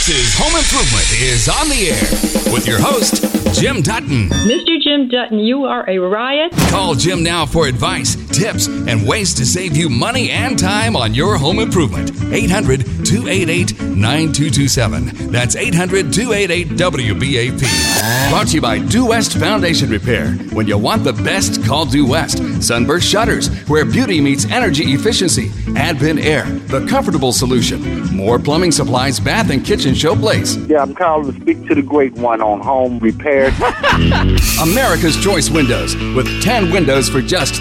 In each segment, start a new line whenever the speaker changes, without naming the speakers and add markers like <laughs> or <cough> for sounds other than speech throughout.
Texas Home Improvement is on the air with your host, Jim Dutton.
Mr. Jim Dutton, you are a riot.
Call Jim now for advice, tips, and ways to save you money and time on your home improvement. 800 288 9227. That's 800 288 WBAP. Brought to you by Due West Foundation Repair. When you want the best, call Due West. Sunburst Shutters, where beauty meets energy efficiency. Advent Air, the comfortable solution. More plumbing supplies, bath and kitchen showplace.
Yeah, I'm calling to speak to the great one on home repair. <laughs>
America's Choice Windows with 10 windows for just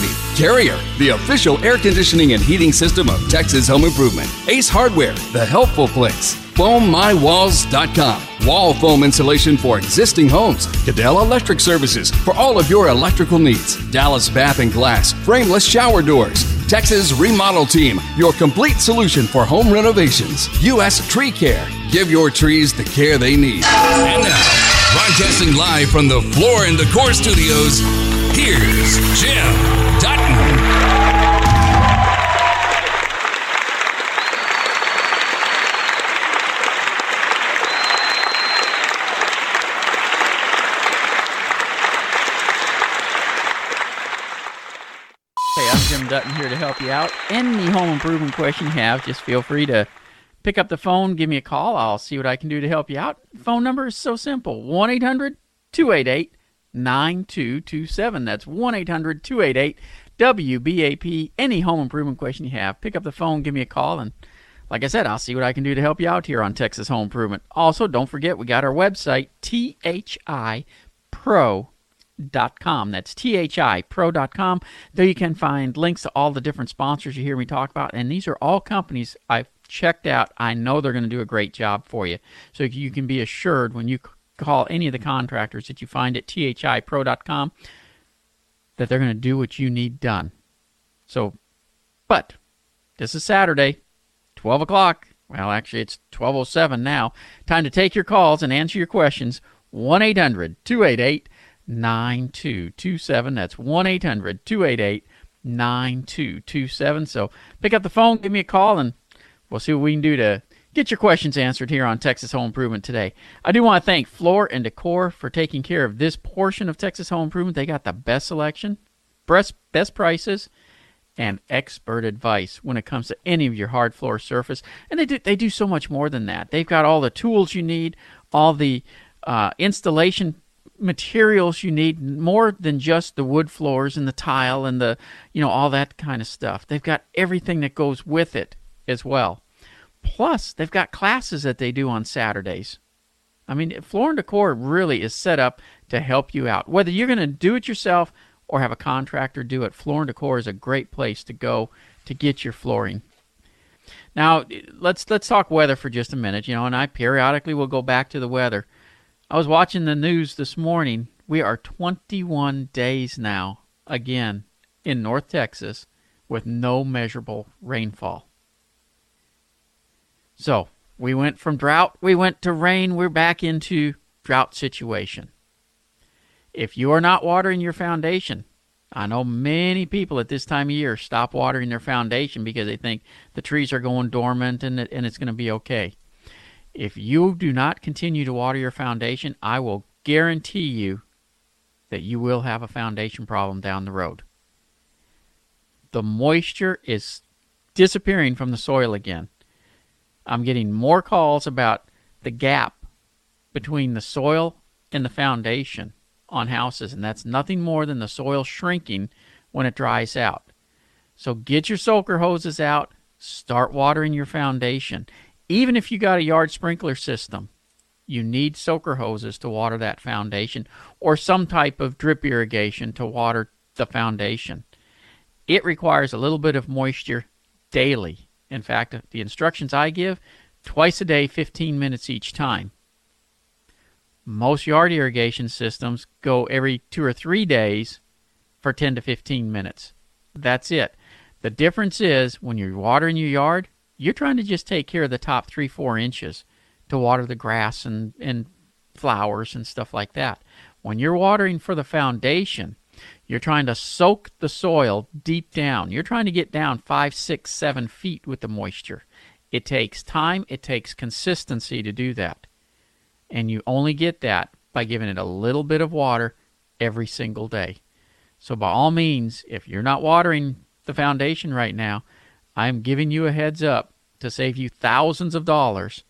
$36.80. Carrier, the official air conditioning and heating system of Texas Home Improvement. Ace Hardware, the helpful place. FoamMyWalls.com. Wall foam insulation for existing homes. Cadell Electric Services for all of your electrical needs. Dallas Bath and Glass, frameless shower doors. Texas Remodel Team, your complete solution for home renovations. U.S. Tree Care, give your trees the care they need. And now, broadcasting live from the Floor and Decor Studios, here's Jim Dutton
here to help you out. Any home improvement question you have, just feel free to pick up the phone, give me a call. I'll see what I can do to help you out. Phone number is so simple 1 800 288 9227. That's 1 800 288 WBAP. Any home improvement question you have, pick up the phone, give me a call, and like I said, I'll see what I can do to help you out here on Texas Home Improvement. Also, don't forget, we got our website, thipro.com. That's thipro.com. There you can find links to all the different sponsors you hear me talk about, and these are all companies I've checked out. I know they're going to do a great job for you. So you can be assured when you call any of the contractors that you find at thipro.com that they're going to do what you need done. So, but this is Saturday, 12 o'clock. Well, actually, it's 12.07 now. Time to take your calls and answer your questions. 1 800 288 9227. That's 1 800 288 9227. So pick up the phone, give me a call, and we'll see what we can do to get your questions answered here on Texas Home Improvement today. I do want to thank Floor and Decor for taking care of this portion of Texas Home Improvement. They got the best selection, best, best prices, and expert advice when it comes to any of your hard floor surface. And they do they do so much more than that. They've got all the tools you need, all the uh, installation materials you need more than just the wood floors and the tile and the you know all that kind of stuff. They've got everything that goes with it as well. Plus they've got classes that they do on saturdays. I mean floor and decor really is set up to help you out. Whether you're going to do it yourself or have a contractor do it floor and decor is a great place to go to get your flooring. Now let's let's talk weather for just a minute you know and i periodically will go back to the weather I was watching the news this morning. We are 21 days now, again, in North Texas with no measurable rainfall. So, we went from drought, we went to rain, we're back into drought situation. If you are not watering your foundation, I know many people at this time of year stop watering their foundation because they think the trees are going dormant and, and it's going to be okay. If you do not continue to water your foundation, I will guarantee you that you will have a foundation problem down the road. The moisture is disappearing from the soil again. I'm getting more calls about the gap between the soil and the foundation on houses, and that's nothing more than the soil shrinking when it dries out. So get your soaker hoses out, start watering your foundation. Even if you got a yard sprinkler system, you need soaker hoses to water that foundation or some type of drip irrigation to water the foundation. It requires a little bit of moisture daily. In fact, the instructions I give, twice a day, 15 minutes each time. Most yard irrigation systems go every two or three days for 10 to 15 minutes. That's it. The difference is when you're watering your yard, you're trying to just take care of the top three, four inches to water the grass and, and flowers and stuff like that. When you're watering for the foundation, you're trying to soak the soil deep down. You're trying to get down five, six, seven feet with the moisture. It takes time, it takes consistency to do that. And you only get that by giving it a little bit of water every single day. So, by all means, if you're not watering the foundation right now, I'm giving you a heads up to save you thousands of dollars.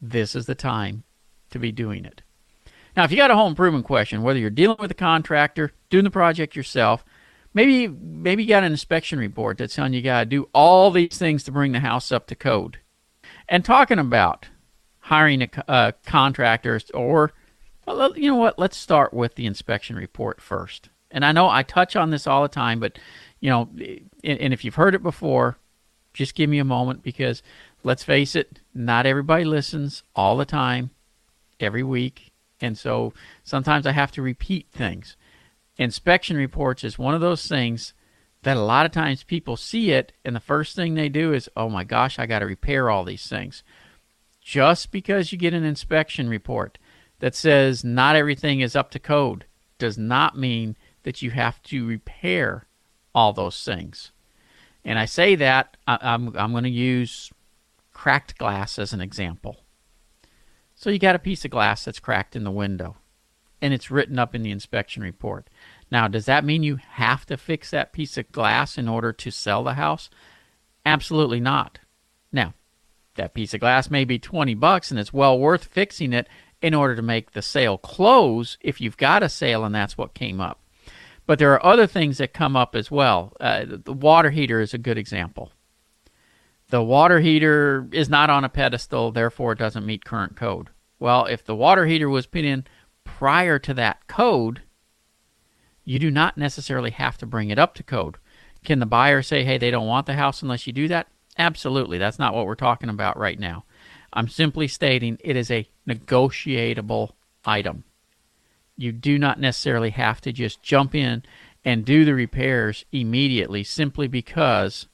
This is the time to be doing it. Now, if you got a home improvement question, whether you're dealing with a contractor, doing the project yourself, maybe maybe you got an inspection report that's telling you got to do all these things to bring the house up to code. And talking about hiring a, a uh, contractor or well, you know what? Let's start with the inspection report first. And I know I touch on this all the time, but you know, and if you've heard it before, just give me a moment because let's face it, not everybody listens all the time, every week. And so sometimes I have to repeat things. Inspection reports is one of those things that a lot of times people see it, and the first thing they do is, oh my gosh, I got to repair all these things. Just because you get an inspection report that says not everything is up to code does not mean that you have to repair all those things. And I say that I, I'm I'm going to use cracked glass as an example. So you got a piece of glass that's cracked in the window, and it's written up in the inspection report. Now, does that mean you have to fix that piece of glass in order to sell the house? Absolutely not. Now, that piece of glass may be 20 bucks and it's well worth fixing it in order to make the sale close if you've got a sale and that's what came up. But there are other things that come up as well. Uh, the water heater is a good example. The water heater is not on a pedestal, therefore it doesn't meet current code. Well, if the water heater was put in prior to that code, you do not necessarily have to bring it up to code. Can the buyer say, hey, they don't want the house unless you do that? Absolutely. That's not what we're talking about right now. I'm simply stating it is a negotiable item you do not necessarily have to just jump in and do the repairs immediately simply because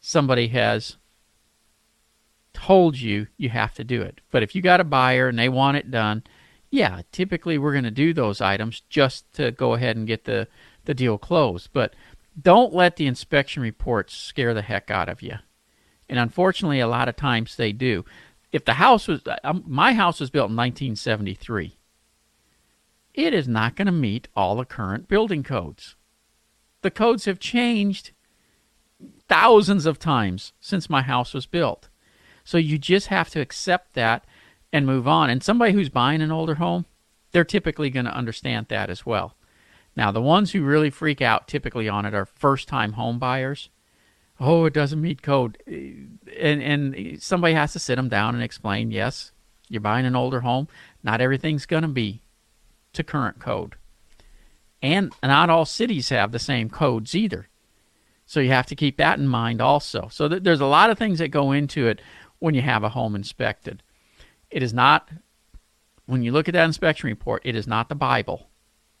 somebody has told you you have to do it. But if you got a buyer and they want it done, yeah, typically we're going to do those items just to go ahead and get the, the deal closed. But don't let the inspection reports scare the heck out of you. And unfortunately, a lot of times they do. If the house was, um, my house was built in 1973 it is not going to meet all the current building codes. The codes have changed thousands of times since my house was built. So you just have to accept that and move on. And somebody who's buying an older home, they're typically going to understand that as well. Now, the ones who really freak out typically on it are first time home buyers. Oh, it doesn't meet code. And, and somebody has to sit them down and explain yes, you're buying an older home. Not everything's going to be to current code. And not all cities have the same codes either. So you have to keep that in mind also. So th- there's a lot of things that go into it when you have a home inspected. It is not, when you look at that inspection report, it is not the Bible.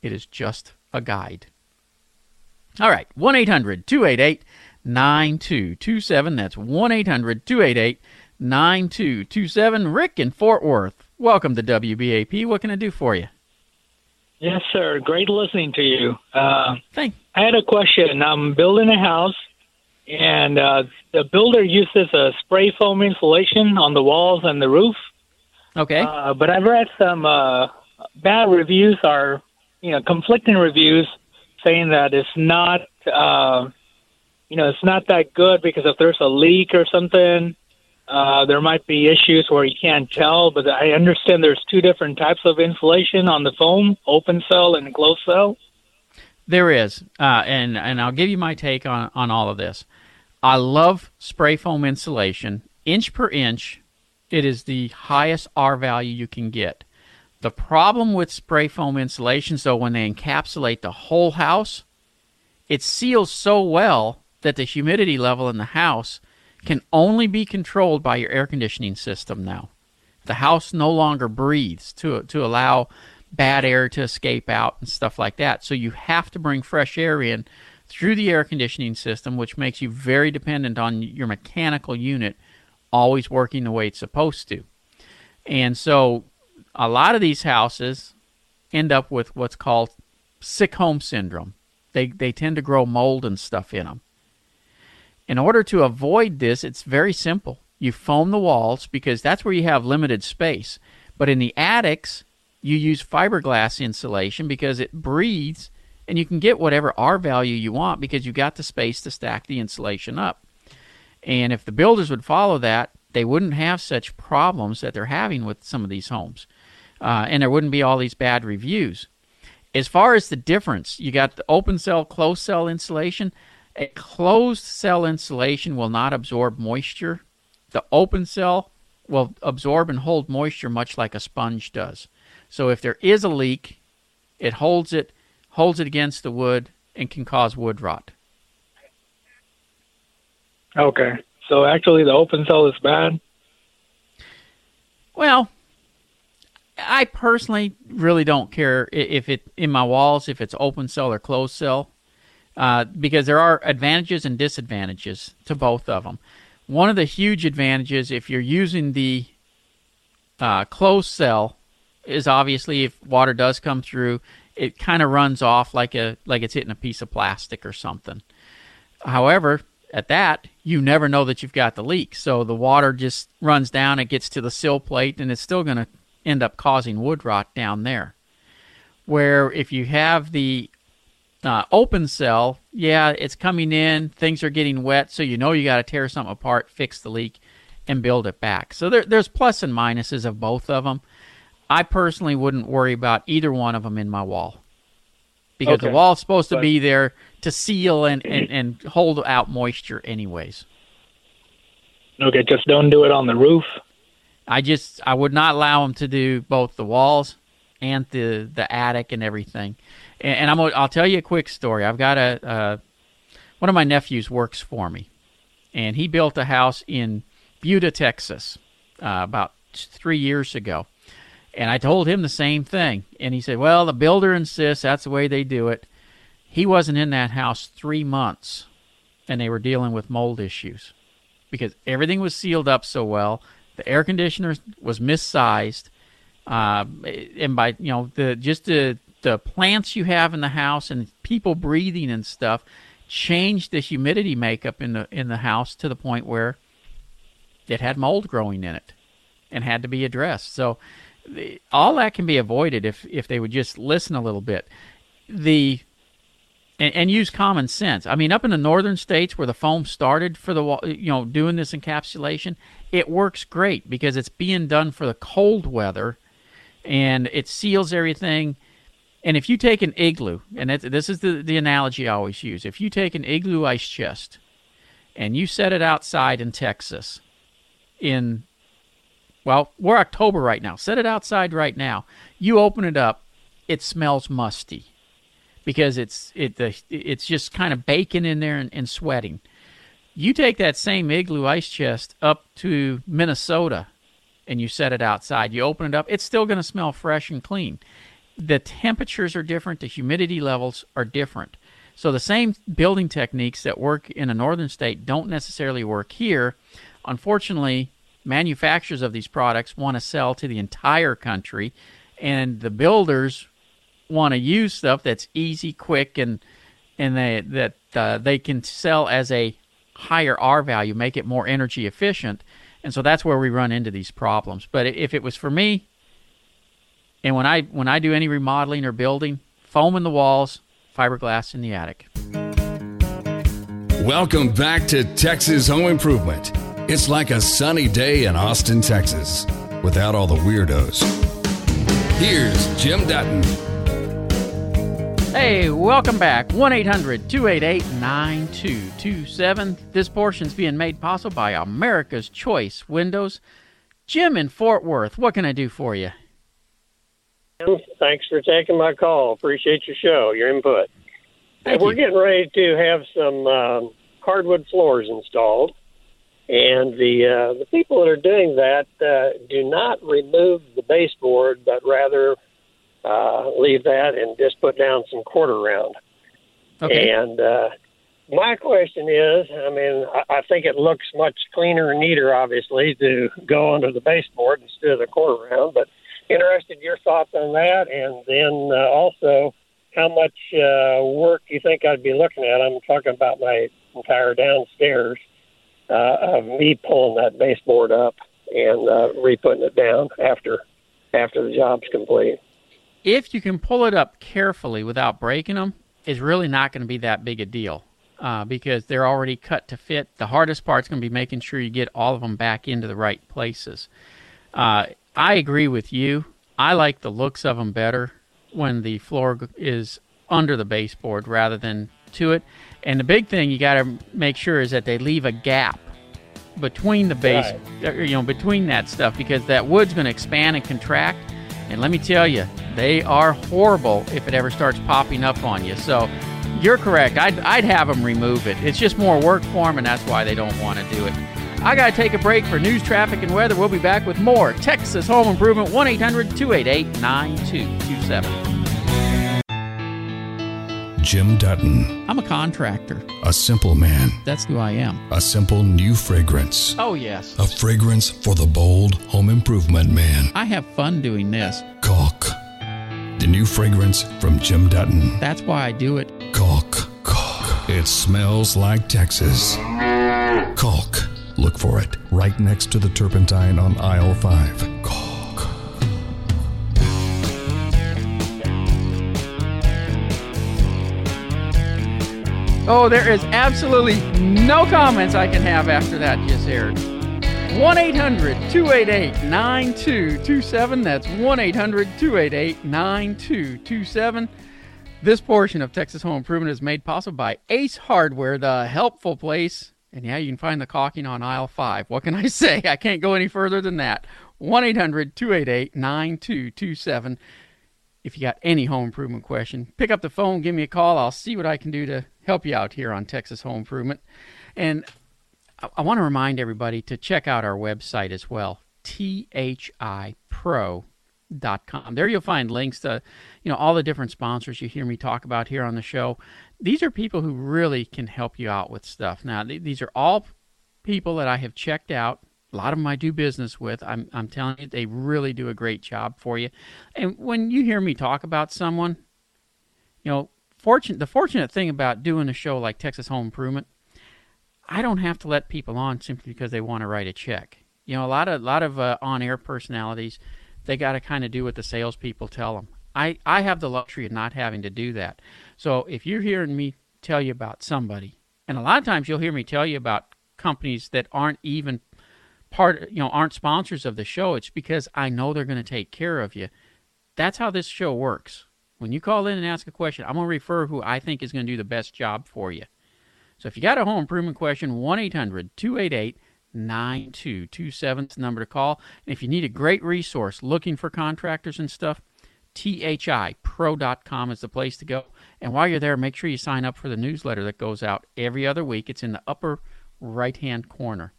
It is just a guide. All right, 1 800 288 9227. That's 1 800 288 9227. Rick in Fort Worth. Welcome to WBAP. What can I do for you?
Yes, sir. Great listening to you. Uh,
Thank.
I had a question. I'm building a house, and uh, the builder uses a spray foam insulation on the walls and the roof.
Okay.
Uh, but I've read some uh, bad reviews, or you know, conflicting reviews, saying that it's not, uh, you know, it's not that good because if there's a leak or something, uh, there might be issues where you can't tell, but I understand there's two different types of insulation on the foam: open cell and closed cell.
There is, uh, and and I'll give you my take on on all of this. I love spray foam insulation, inch per inch. It is the highest R value you can get. The problem with spray foam insulation, so when they encapsulate the whole house, it seals so well that the humidity level in the house can only be controlled by your air conditioning system now. The house no longer breathes to to allow bad air to escape out and stuff like that. So you have to bring fresh air in through the air conditioning system, which makes you very dependent on your mechanical unit always working the way it's supposed to. And so a lot of these houses end up with what's called sick home syndrome. They they tend to grow mold and stuff in them. In order to avoid this, it's very simple. you foam the walls because that's where you have limited space. But in the attics, you use fiberglass insulation because it breathes and you can get whatever R value you want because you've got the space to stack the insulation up. And if the builders would follow that, they wouldn't have such problems that they're having with some of these homes. Uh, and there wouldn't be all these bad reviews. As far as the difference, you got the open cell, closed cell insulation. A closed cell insulation will not absorb moisture. The open cell will absorb and hold moisture much like a sponge does. So if there is a leak, it holds it holds it against the wood and can cause wood rot.
Okay. So actually the open cell is bad?
Well, I personally really don't care if it in my walls if it's open cell or closed cell, uh, because there are advantages and disadvantages to both of them. One of the huge advantages if you're using the uh, closed cell is obviously if water does come through, it kind of runs off like a like it's hitting a piece of plastic or something. However, at that, you never know that you've got the leak. So the water just runs down, it gets to the sill plate, and it's still going to end up causing wood rot down there. Where if you have the uh, open cell, yeah, it's coming in, things are getting wet, so you know you got to tear something apart, fix the leak, and build it back. So there, there's plus and minuses of both of them. I personally wouldn't worry about either one of them in my wall because okay. the wall's supposed to but, be there to seal and, and, and hold out moisture anyways.
Okay, just don't do it on the roof.
I just I would not allow them to do both the walls and the the attic and everything. And, I'm I'll tell you a quick story. I've got a uh, one of my nephews works for me, and he built a house in Buda, Texas, uh, about three years ago. And I told him the same thing. And he said, Well, the builder insists that's the way they do it. He wasn't in that house three months and they were dealing with mold issues because everything was sealed up so well. The air conditioner was missized. Uh, and by, you know, the just the, the plants you have in the house and people breathing and stuff changed the humidity makeup in the in the house to the point where it had mold growing in it and had to be addressed. So all that can be avoided if if they would just listen a little bit. The and, and, use common sense. I mean, up in the northern states where the foam started for the wall you know doing this encapsulation, it works great because it's being done for the cold weather, and it seals everything. And if you take an igloo, and it, this is the the analogy I always use, if you take an igloo ice chest, and you set it outside in Texas, in well, we're October right now. Set it outside right now. You open it up, it smells musty because it's it the it's just kind of baking in there and, and sweating. You take that same igloo ice chest up to Minnesota and you set it outside. You open it up, it's still going to smell fresh and clean. The temperatures are different, the humidity levels are different. So the same building techniques that work in a northern state don't necessarily work here. Unfortunately, manufacturers of these products want to sell to the entire country, and the builders want to use stuff that's easy, quick, and and they, that uh, they can sell as a higher R value, make it more energy efficient, and so that's where we run into these problems. But if it was for me, and when I when I do any remodeling or building, foam in the walls, fiberglass in the attic.
Welcome back to Texas Home Improvement. It's like a sunny day in Austin, Texas, without all the weirdos. Here's Jim Dutton.
Hey, welcome back. 1 800 288 9227. This portion's being made possible by America's Choice Windows. Jim in Fort Worth, what can I do for you?
Thanks for taking my call. Appreciate your show, your input.
Thank
We're
you.
getting ready to have some um, hardwood floors installed. And the uh, the people that are doing that uh, do not remove the baseboard, but rather uh, leave that and just put down some quarter round.
Okay.
And uh, my question is, I mean, I, I think it looks much cleaner and neater, obviously, to go under the baseboard instead of the quarter round. But interested in your thoughts on that, and then uh, also how much uh, work you think I'd be looking at. I'm talking about my entire downstairs uh, of me pulling that baseboard up and uh, re-putting it down after after the job's complete.
If you can pull it up carefully without breaking them, it's really not going to be that big a deal uh, because they're already cut to fit. The hardest part's going to be making sure you get all of them back into the right places. Uh, I agree with you. I like the looks of them better when the floor is under the baseboard rather than to it. And the big thing you got to make sure is that they leave a gap between the base,
Right.
uh, you know, between that stuff because that wood's going to expand and contract. And let me tell you, they are horrible if it ever starts popping up on you. So you're correct. I'd, I'd have them remove it. It's just more work for them, and that's why they don't want to do it. I got to take a break for news, traffic, and weather. We'll be back with more Texas Home Improvement 1 800 288 9227.
Jim Dutton,
I'm a contractor.
a simple man,
That's who I am.
a simple new fragrance,
Oh, yes.
a fragrance for the bold home improvement man.
I have fun doing this.
Caulk. The new fragrance from Jim Dutton.
That's why I do it.
Caulk. Caulk. It smells like Texas. Caulk. Look for it right next to the turpentine on aisle 5. Caulk.
Oh, there is absolutely no comments I can have after that just aired. 1 800 288 9227. That's 1 800 288 9227. This portion of Texas Home Improvement is made possible by Ace Hardware, the helpful place. And yeah, you can find the caulking on aisle 5. What can I <laughs> say? I can't go any further than that. 1 800 288 9227 if you got any home improvement question, pick up the phone, give me a call. I'll see what I can do to help you out here on Texas Home Improvement. And I, I want to remind everybody to check out our website as well, thipro.com. There you'll find links to, you know, all the different sponsors you hear me talk about here on the show. These are people who really can help you out with stuff. Now, th- these are all people that I have checked out. A lot of them I do business with. I'm, I'm telling you, they really do a great job for you. And when you hear me talk about someone, you know, fortune the fortunate thing about doing a show like Texas Home Improvement, I don't have to let people on simply because they want to write a check. You know, a lot of lot of uh, on-air personalities, they got to kind of do what the salespeople tell them. I I have the luxury of not having to do that. So if you're hearing me tell you about somebody, and a lot of times you'll hear me tell you about companies that aren't even part you know aren't sponsors of the show it's because i know they're going to take care of you. That's how this show works. When you call in and ask a question i'm going to refer who i think is going to do the best job for you. So if you got a home improvement question 1-800-288-9227 is the number to call. And if you need a great resource looking for contractors and stuff thipro.com is the place to go and while you're there make sure you sign up for the newsletter that goes out every other week it's in the upper right hand corner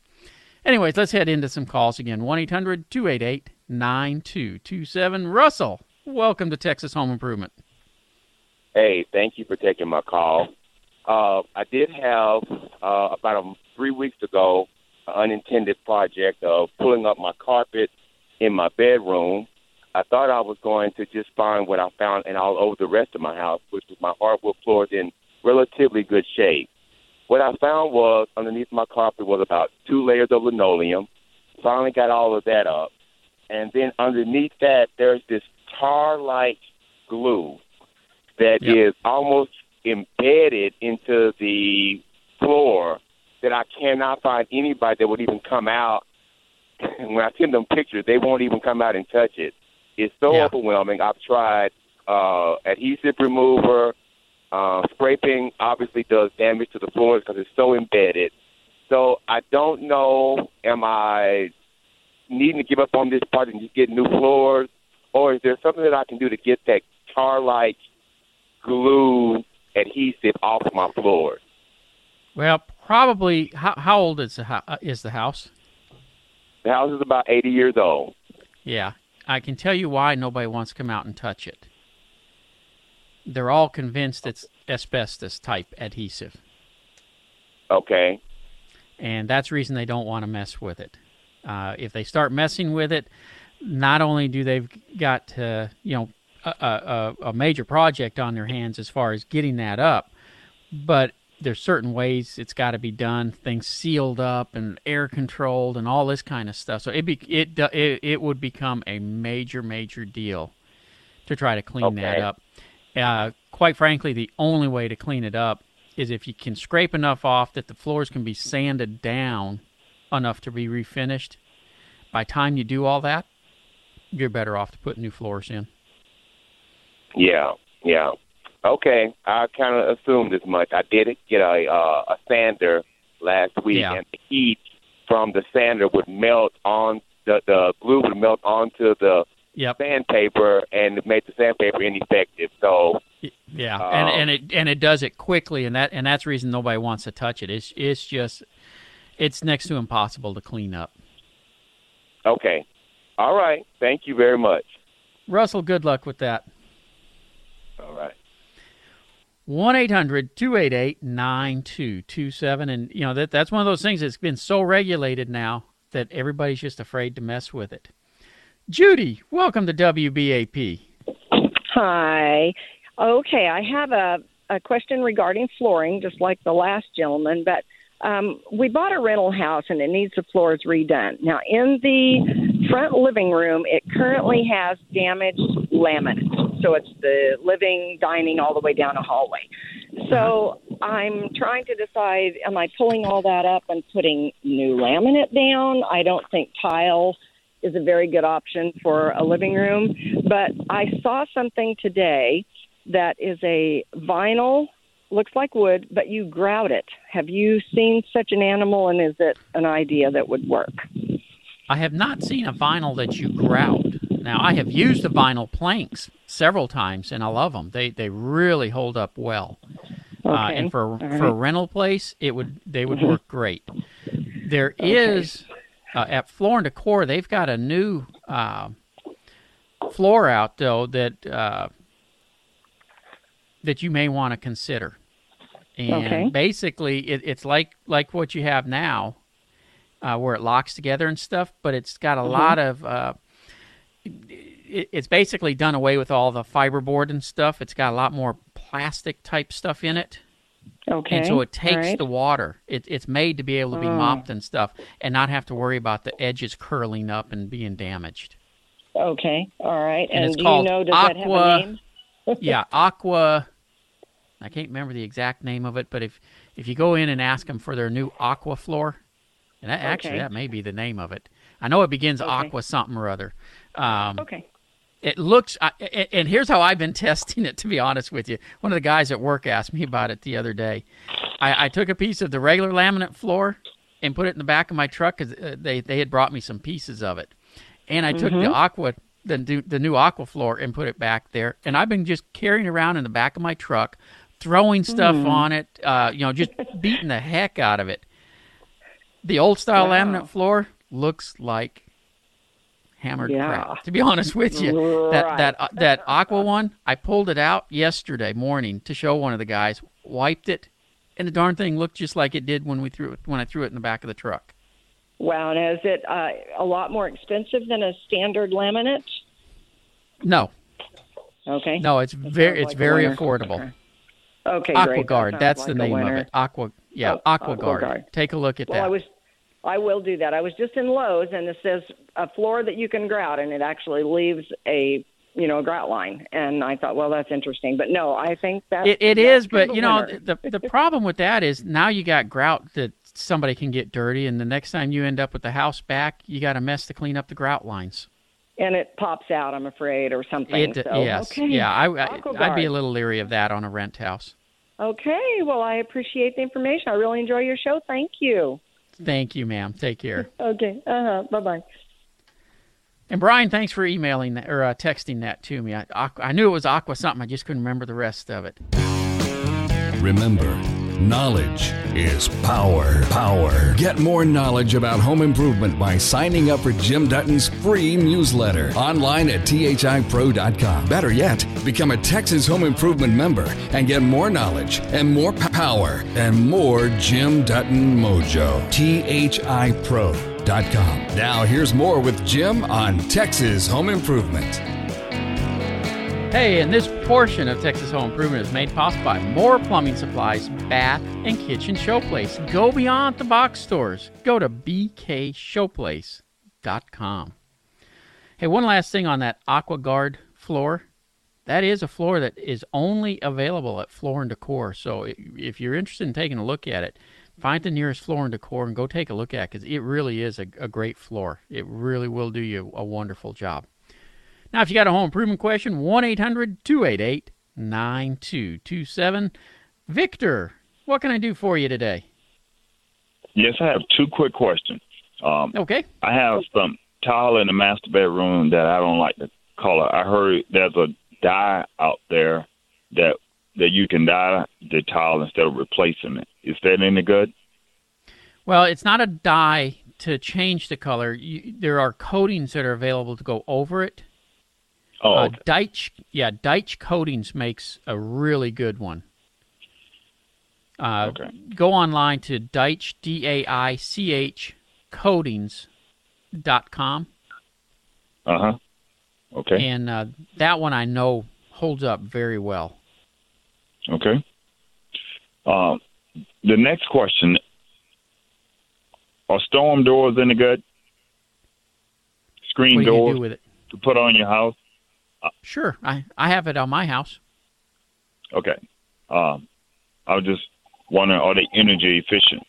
Anyways, let's head into some calls again. 1 800 288 9227. Russell, welcome to Texas Home Improvement.
Hey, thank you for taking my call. Uh, I did have uh, about a, three weeks ago an unintended project of pulling up my carpet in my bedroom. I thought I was going to just find what I found and all over the rest of my house, which was my hardwood floors in relatively good shape. What I found was underneath my carpet was about two layers of linoleum. Finally got all of that up. And then underneath that, there's this tar like glue that is
Yep.
almost embedded into the floor that I cannot find anybody that would even come out. <laughs> when I send them pictures, they won't even come out and touch it. It's so
Yeah.
overwhelming. I've tried uh, adhesive remover. Uh, scraping obviously does damage to the floors because it's so embedded. So I don't know, am I needing to give up on this part and just get new floors, or is there something that I can do to get that tar-like glue adhesive off my floors?
Well, probably, how, how old is the, uh, is the house?
The house is about 80 years old.
Yeah, I can tell you why nobody wants to come out and touch it. They're all convinced it's asbestos type adhesive,
Okay.
and that's the reason they don't want to mess with it. Uh, if they start messing with it, not only do they've got to, you know a, a, a a major project on their hands as far as getting that up, but there's certain ways it's got to be done, things sealed up and air controlled and all this kind of stuff. So it be, it it it would become a major major deal to try to clean
Okay.
that up. Uh, quite frankly, the only way to clean it up is if you can scrape enough off that the floors can be sanded down enough to be refinished. By time you do all that, you're better off to put new floors in.
Yeah, yeah. Okay, I kind of assumed as much. I did get a uh, a sander last week,
Yeah.
and the heat from the sander would melt on the the glue would melt onto the
Yep.
sandpaper, and it made the sandpaper ineffective. So
Yeah,
Um,
and and it and it does it quickly, and that and that's the reason nobody wants to touch it. It's it's just it's next to impossible to clean up.
okay, all right. Thank you very much.
Russell, good luck with that.
All right.
One 9227 and you know that that's one of those things that's been so regulated now that everybody's just afraid to mess with it. Judy, welcome to WBAP.
Hi. Okay, I have a, a question regarding flooring, just like the last gentleman, but um, we bought a rental house and it needs the floors redone. Now, in the front living room, it currently has damaged laminate. So it's the living, dining, all the way down a hallway. So I'm trying to decide am I pulling all that up and putting new laminate down? I don't think tile is a very good option for a living room. But I saw something today that is a vinyl, looks like wood, but you grout it. Have you seen such an animal, and is it an idea that would work?
I have not seen a vinyl that you grout. Now, I have used the vinyl planks several times, and I love them. They they really hold up well. Uh, and for
all
for a rental place, it would they would work great. There is uh, at Floor and Decor, they've got a new uh, floor out though that uh, that you may want to consider. And
Okay.
basically, it, it's like like what you have now, uh, where it locks together and stuff, but it's got a lot of. It, it's basically done away with all the fiberboard and stuff. It's got a lot more plastic type stuff in it.
Okay.
And so it takes
right.
the water. It, it's made to be able to be
Oh.
mopped and stuff, and not have to worry about the edges curling up and being damaged.
Okay, all right.
And
And,
it's called
you know, does that have
Aqua-
a name? <laughs>
yeah, Aqua. I can't remember the exact name of it, but if if you go in and ask them for their new Aqua floor, and that, actually that may be the name of it. I know it begins
Okay.
Aqua something or other. Um,
Okay.
it looks I- and here's how i've been <laughs> testing it to be honest with you. One of the guys at work asked me about it the other day. I, I took a piece of the regular laminate floor and put it in the back of my truck because uh, they, they had brought me some pieces of it. And i took the aqua the, new- the new aqua floor and put it back there. And i've been just carrying around in the back of my truck throwing stuff on it uh, you know just beating the heck out of it. The old style
Wow.
laminate floor looks like hammered
Yeah.
crap. To be honest with you, that
Right.
that uh, that aqua one, I pulled it out yesterday morning to show one of the guys. Wiped it, and the darn thing looked just like it did when we threw it when I threw it in the back of the truck.
Wow. And is it uh, a lot more expensive than a standard laminate?
No,
Okay.
no, it's very it's
like
very affordable.
Okay, great. That
AquaGuard,
sounds
that's
like
the name of it. Aqua, yeah,
Oh,
AquaGuard.
AquaGuard.
Take a look at
Well,
that.
I was, I will do that. I was just in Lowe's, and it says a floor that you can grout, and it actually leaves a, you know, a grout line. And I thought, well, that's interesting. But no, I think that
It, it is, but you know the the problem with that is now you got grout that somebody can get dirty, and the next time you end up with the house back, you got a mess to clean up the grout lines.
and it pops out, I'm afraid, or something.
It,
so,
yes,
okay.
yeah, I, I I'd be a little leery of that on a rent house.
Okay, well, I appreciate the information. I really enjoy your show. Thank you.
Thank you, ma'am. Take care. <laughs>
Okay, uh huh. Bye bye.
And Brian, thanks for emailing that, or uh, texting that to me. I, I knew it was Aqua something. I just couldn't remember the rest of it.
Remember, knowledge is power. Power. Get more knowledge about home improvement by signing up for Jim Dutton's free newsletter online at thipro.com. Better yet, become a Texas Home Improvement member and get more knowledge and more power and more Jim Dutton mojo. thipro.com. Now here's more with Jim on Texas Home Improvement.
Hey, and this portion of Texas Home Improvement is made possible by more plumbing supplies, bath, and kitchen showplace. Go beyond the box stores. Go to bkshowplace.com. Hey, one last thing on that AquaGuard floor. That is a floor that is only available at Floor and Decor. So if you're interested in taking a look at it, find the nearest Floor and Decor and go take a look at it because it really is a, a great floor. It really will do you a wonderful job. Now, if you got a home improvement question, 1 800 288 9227. Victor, what can I do for you today?
Yes, I have two quick questions. Um,
Okay.
I have some tile in the master bedroom that I don't like the color. I heard there's a dye out there that that you can dye the tile instead of replacing it. Is that any good?
Well, it's not a dye to change the color. You, there are coatings that are available to go over it.
Oh,
Uh,
okay.
Daich, yeah, Daich Coatings makes a really good one. Uh,
Okay.
Go online to Daich, D A I C H, coatings.com.
uh huh. Okay.
And uh, that one I know holds up very well.
Okay. Um, the next question: Are storm doors any good? Screen
What do
doors
do it?
to put on your house?
Sure, I, I have it on my house.
Okay. Um, I was just wondering: Are they energy efficient?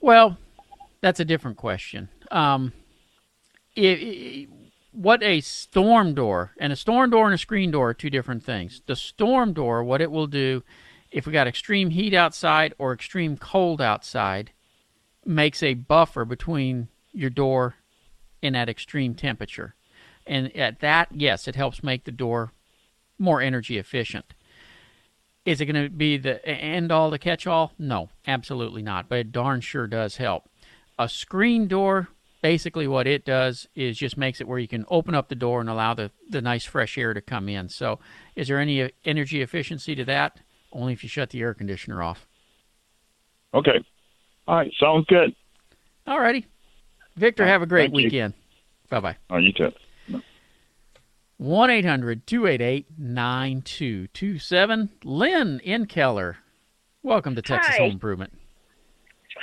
Well, that's a different question. Um, i i what a storm door and a storm door and a screen door are two different things. The storm door, what it will do, if we got extreme heat outside or extreme cold outside, makes a buffer between your door and that extreme temperature. And at that, yes, it helps make the door more energy efficient. Is it going to be the end all, the catch all? No, absolutely not. But it darn sure does help. A screen door, basically what it does is just makes it where you can open up the door and allow the, the nice fresh air to come in. So, is there any uh, energy efficiency to that? Only if you shut the air conditioner off.
Okay. All right. Sounds good.
All righty. Victor, have a great
Thank
weekend. Bye bye.
Oh, you too.
1 800 288 9227. Lynn in Keller. Welcome to Texas
Hi.
Home Improvement.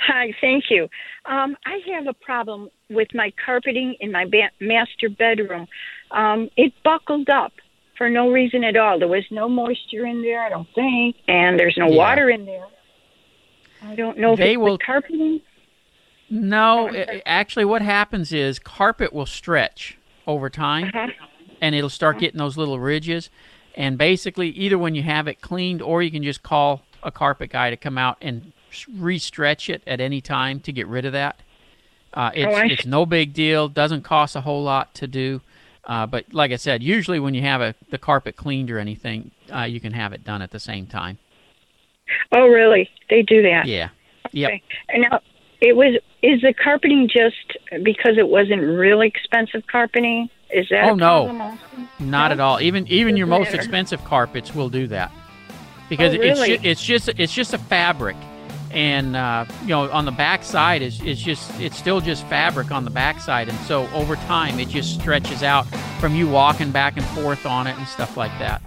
Hi, thank you. Um, I have a problem with my carpeting in my ba- master bedroom. Um, it buckled up for no reason at all. There was no moisture in there, I don't think, and there's no
Yeah.
water in there. I don't know if
They
it's
will-
the carpeting.
No, i- i- actually, what happens is carpet will stretch over time,
Uh-huh.
And it'll start getting those little ridges. And basically, either when you have it cleaned, or you can just call a carpet guy to come out and re-stretch it at any time to get rid of that. Uh, it's
Oh,
it's no big deal. Doesn't cost a whole lot to do. Uh, but like I said, usually when you have a the carpet cleaned or anything, uh, you can have it done at the same time.
Oh, really? They do that?
Yeah. Yep.
Okay. And now, it was. Is the carpeting just because it wasn't really expensive carpeting? Is that?
Oh, no. Not
No?
at all. Even even your most expensive carpets will do that because
Oh,
it's
really?
ju- it's just it's just a fabric, and uh, you know on the back side is is just it's still just fabric on the back side, and so over time it just stretches out from you walking back and forth on it and stuff like that.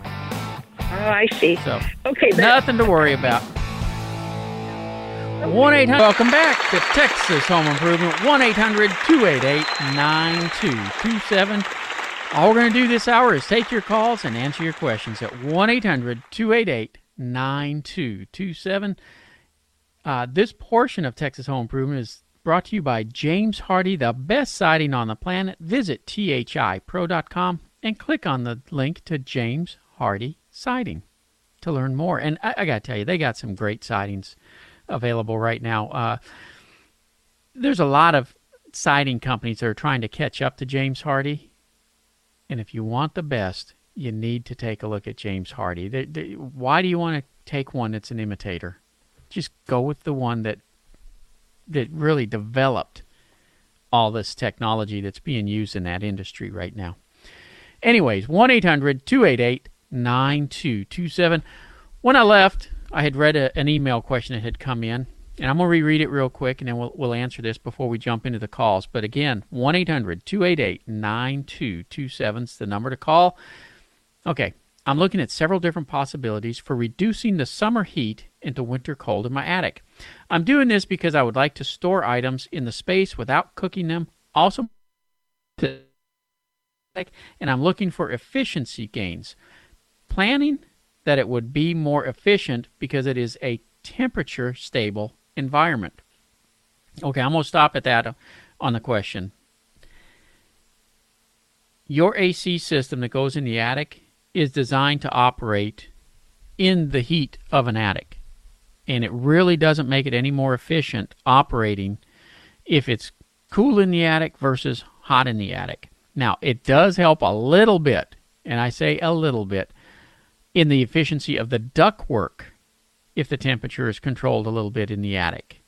Oh, I see.
So
Okay.
Nothing to worry about. One eight hundred. Welcome back to Texas Home Improvement. One 9227 All we're going to do this hour is take your calls and answer your questions at 1 800 288 9227. Uh, This portion of Texas Home Improvement is brought to you by James Hardie, the best siding on the planet. Visit thipro.com and click on the link to James Hardie Siding to learn more. And I, I got to tell you, they got some great sidings available right now. Uh, there's a lot of siding companies that are trying to catch up to James Hardie. And if you want the best, you need to take a look at James Hardie. They- they- why do you want to take one that's an imitator? Just go with the one that that really developed all this technology that's being used in that industry right now. Anyways, 1 800 288 9227. When I left, I had read a, an email question that had come in, and I'm going to reread it real quick and then we'll, we'll answer this before we jump into the calls. But again, 1 800 288 9227 is the number to call. Okay, I'm looking at several different possibilities for reducing the summer heat into winter cold in my attic. I'm doing this because I would like to store items in the space without cooking them. Also, and I'm looking for efficiency gains. Planning that it would be more efficient because it is a temperature stable environment. Okay, I'm going to stop at that on the question. Your AC system that goes in the attic is designed to operate in the heat of an attic. And it really doesn't make it any more efficient operating if it's cool in the attic versus hot in the attic. Now, it does help a little bit, and I say a little bit, in the efficiency of the ductwork if the temperature is controlled a little bit in the attic.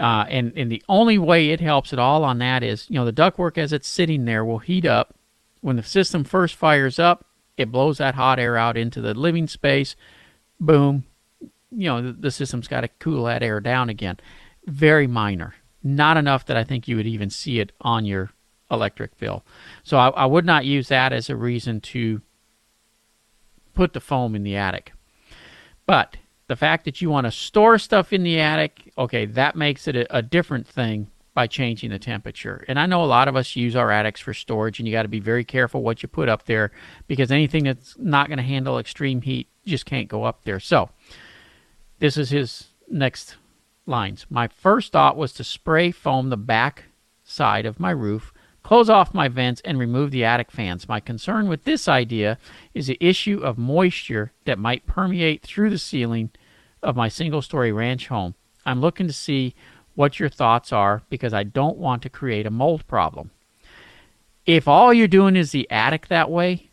Uh, and, and the only way it helps at all on that is, you know, the ductwork as it's sitting there will heat up. When the system first fires up, it blows that hot air out into the living space. Boom. You know, the, the system's got to cool that air down again. Very minor. Not enough that I think you would even see it on your electric bill. So I, I would not use that as a reason to put the foam in the attic. But the fact that you want to store stuff in the attic, okay, that makes it a, a, different thing by changing the temperature. And I know a lot of us use our attics for storage, and you got to be very careful what you put up there because anything that's not going to handle extreme heat just can't go up there. So, this is his next lines. My first thought was to spray foam the back side of my roof close off my vents, and remove the attic fans. My concern with this idea is the issue of moisture that might permeate through the ceiling of my single story ranch home. I'm looking to see what your thoughts are because I don't want to create a mold problem. If all you're doing is the attic that way,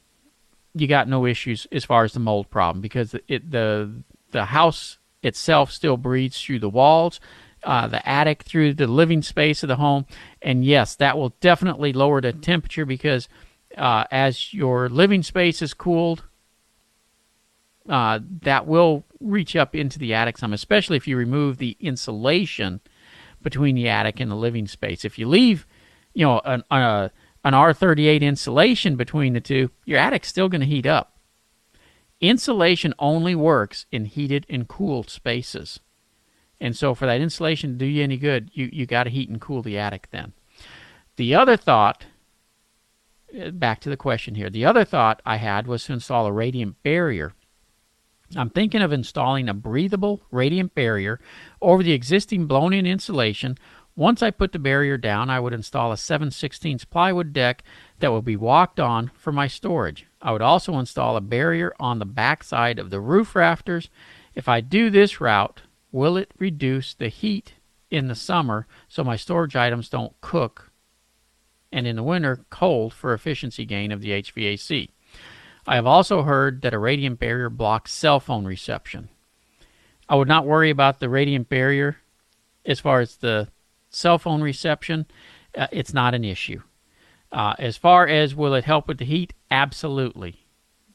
you got no issues as far as the mold problem because it, the the house itself still breathes through the walls uh, the attic through the living space of the home. And yes, that will definitely lower the temperature because uh, as your living space is cooled, uh, that will reach up into the attic some, especially if you remove the insulation between the attic and the living space. If you leave, you know, an, uh, an R38 insulation between the two, your attic's still going to heat up. Insulation only works in heated and cooled spaces. And so for that insulation to do you any good, you, you got to heat and cool the attic then. The other thought, uh, back to the question here, the other thought I had was to install a radiant barrier. I'm thinking of installing a breathable radiant barrier over the existing blown in insulation. Once I put the barrier down, I would install a 7 16 plywood deck that will be walked on for my storage. I would also install a barrier on the back side of the roof rafters. If I do this route, Will it reduce the heat in the summer so my storage items don't cook and in the winter cold for efficiency gain of the HVAC? I have also heard that a radiant barrier blocks cell phone reception. I would not worry about the radiant barrier as far as the cell phone reception. Uh, it's not an issue. Uh, as far as will it help with the heat? Absolutely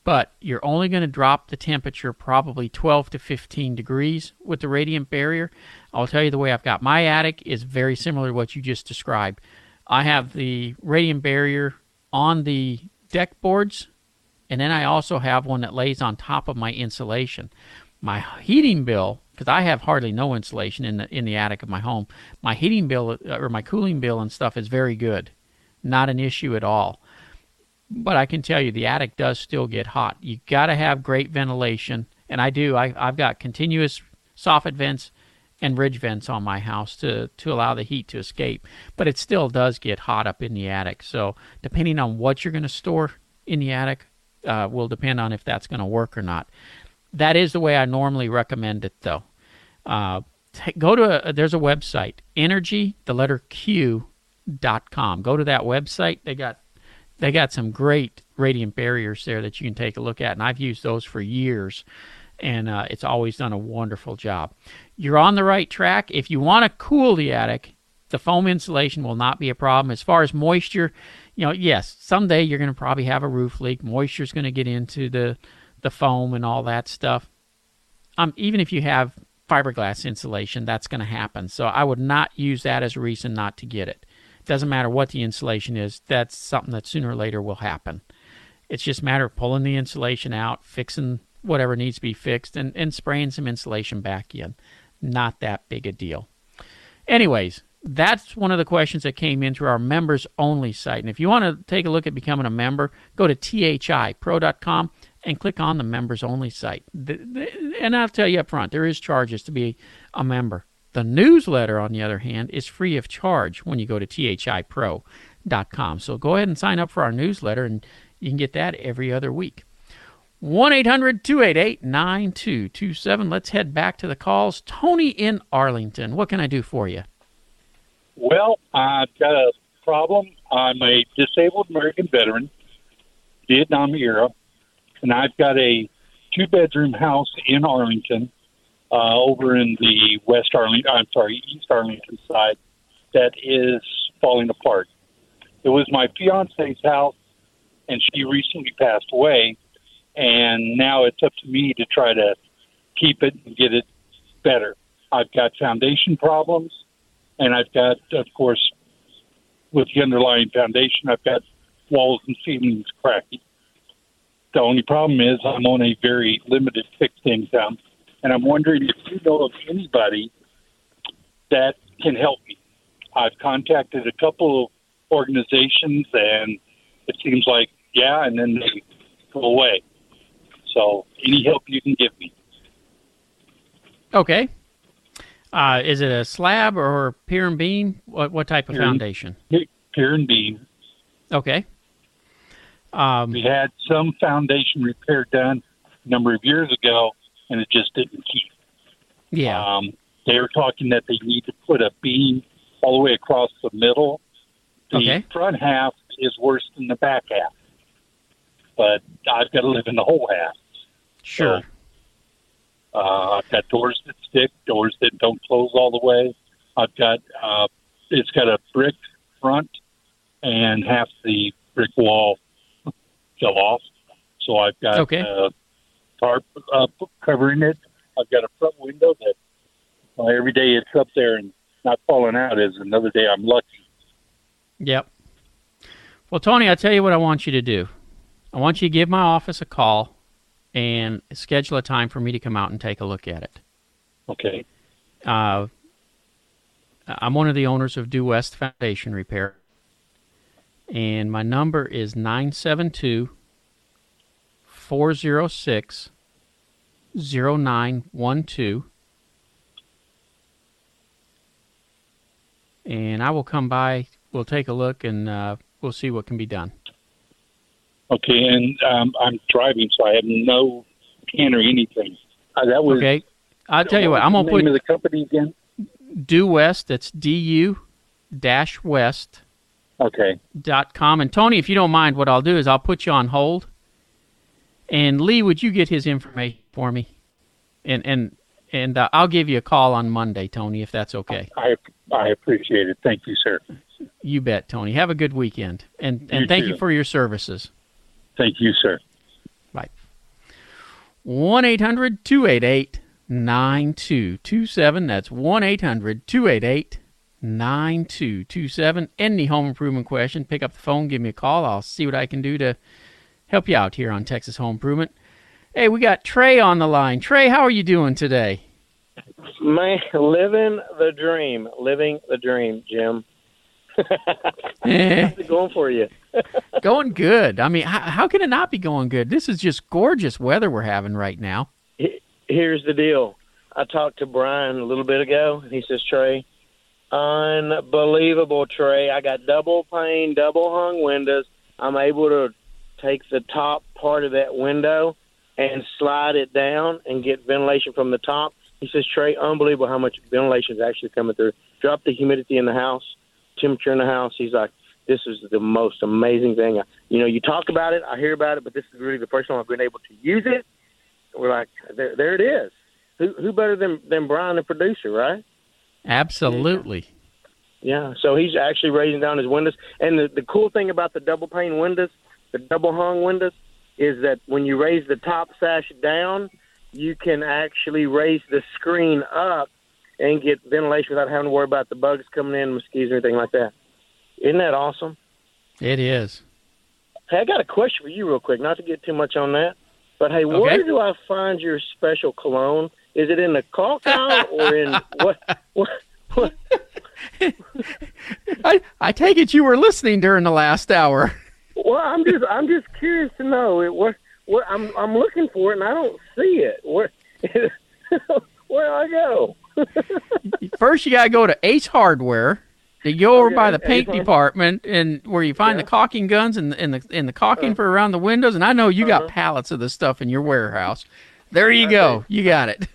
but you're only going to drop the temperature probably 12 to 15 degrees with the radiant barrier. I'll tell you the way I've got my attic is very similar to what you just described. I have the radiant barrier on the deck boards, and then I also have one that lays on top of my insulation. My heating bill, because I have hardly no insulation in the in the attic of my home, my heating bill uh, or my cooling bill and stuff is very good, not an issue at all. But I can tell you the attic does still get hot. You got to have great ventilation, and I do. I, I've got continuous soffit vents and ridge vents on my house to to allow the heat to escape. But it still does get hot up in the attic. So depending on what you're going to store in the attic, uh, will depend on if that's going to work or not. That is the way I normally recommend it, though. Uh, go to a, there's a website, energy the letter Q dot com. Go to that website. They got they got some great radiant barriers there that you can take a look at, and I've used those for years, and uh, it's always done a wonderful job. You're on the right track. If you want to cool the attic, the foam insulation will not be a problem. As far as moisture, you know, yes, someday you're going to probably have a roof leak. Moisture is going to get into the the foam and all that stuff. Um, even if you have fiberglass insulation, that's going to happen. So I would not use that as a reason not to get it. Doesn't matter what the insulation is, that's something that sooner or later will happen. It's just a matter of pulling the insulation out, fixing whatever needs to be fixed, and, and spraying some insulation back in. Not that big a deal. Anyways, that's one of the questions that came in through our members only site. And if you want to take a look at becoming a member, go to thipro.com and click on the members only site. And I'll tell you up front, there is charges to be a member. The newsletter, on the other hand, is free of charge when you go to thipro.com. So go ahead and sign up for our newsletter, and you can get that every other week. 1 800 288 9227. Let's head back to the calls. Tony in Arlington, what can I do for you?
Well, I've got a problem. I'm a disabled American veteran, Vietnam era, and I've got a two bedroom house in Arlington, uh, over in the West Arlington, I'm sorry, East Arlington side that is falling apart. It was my fiance's house, and she recently passed away, and now it's up to me to try to keep it and get it better. I've got foundation problems, and I've got, of course, with the underlying foundation, I've got walls and ceilings cracking. The only problem is I'm on a very limited fixed income, and I'm wondering if you know of anybody that can help me. I've contacted a couple of organizations, and it seems like yeah, and then they go away. So, any help you can give me.
Okay. Uh, is it a slab or pier and beam? What what type of
pier
foundation?
Pier and beam.
Okay. Um,
we had some foundation repair done a number of years ago, and it just didn't keep.
Yeah.
Um, they're talking that they need to put a beam all the way across the middle. The
Okay.
front half is worse than the back half, but I've got to live in the whole half.
Sure.
Uh, I've got doors that stick, doors that don't close all the way. I've got uh, it's got a brick front, and half the brick wall <laughs> fell off. So I've got
Okay.
uh, tarp uh, covering it. I've got a front window that uh, every day it's up there and not falling out is another day I'm lucky.
Yep. Well, Tony, I tell you what I want you to do. I want you to give my office a call and schedule a time for me to come out and take a look at it.
Okay.
Uh, I'm one of the owners of Due West Foundation Repair, and my number is 972 406 0912. And I will come by, we'll take a look, and uh, we'll see what can be done.
Okay, and um, I'm driving, so I have no pen or anything. Uh, that was
Okay. I'll tell you what, I'm gonna put
name of the company again.
Due West, that's D U dash West
Okay.
dot com. And Tony, if you don't mind, what I'll do is I'll put you on hold. And Lee, would you get his information for me? And and and uh, I'll give you a call on Monday, Tony, if that's okay.
I I appreciate it. Thank you, sir.
You bet, Tony. Have a good weekend, and and
You
thank
too.
you for your services.
Thank you, sir.
Bye. One 288 9227 That's 1-800-288 9227 Any home improvement question, pick up the phone, give me a call. I'll see what I can do to help you out here on Texas Home Improvement. Hey, we got Trey on the line. Trey, how are you doing today?
Man, living the dream, living the dream, Jim. <laughs> How's it going for you? <laughs>
going good. I mean, how, how can it not be going good? This is just gorgeous weather we're having right now.
Here's the deal. I talked to Brian a little bit ago, and he says, Trey, unbelievable, Trey. I got double pane, double hung windows. I'm able to take the top part of that window and slide it down and get ventilation from the top. He says, Trey, unbelievable how much ventilation is actually coming through. Drop the humidity in the house, temperature in the house. He's like, this is the most amazing thing. You know, you talk about it, I hear about it, but this is really the first time I've been able to use it. We're like, there, there it is. Who, who better than than Brian, the producer, right?
Absolutely.
Yeah. So he's actually raising down his windows. And the, the cool thing about the double pane windows, the double hung windows, is that when you raise the top sash down, you can actually raise the screen up and get ventilation without having to worry about the bugs coming in, mosquitoes, or anything like that. Isn't that awesome?
It is.
Hey, I got a question for you, real quick. Not to get too much on that, but hey,
Okay.
where do I find your special cologne? Is it in the aisle or in <laughs> what? What? what? <laughs>
I I take it you were listening during the last hour.
Well, I'm just I'm just curious to know it. What? What? I'm I'm looking for it and I don't see it. Where? <laughs> where do I go? <laughs>
First, you gotta go to Ace Hardware. You go over
Okay,
by the paint department and where you find the caulking guns and, and the and the caulking uh-huh. for around the windows. And I know you got uh-huh. pallets of this stuff in your warehouse. There you go. You got it.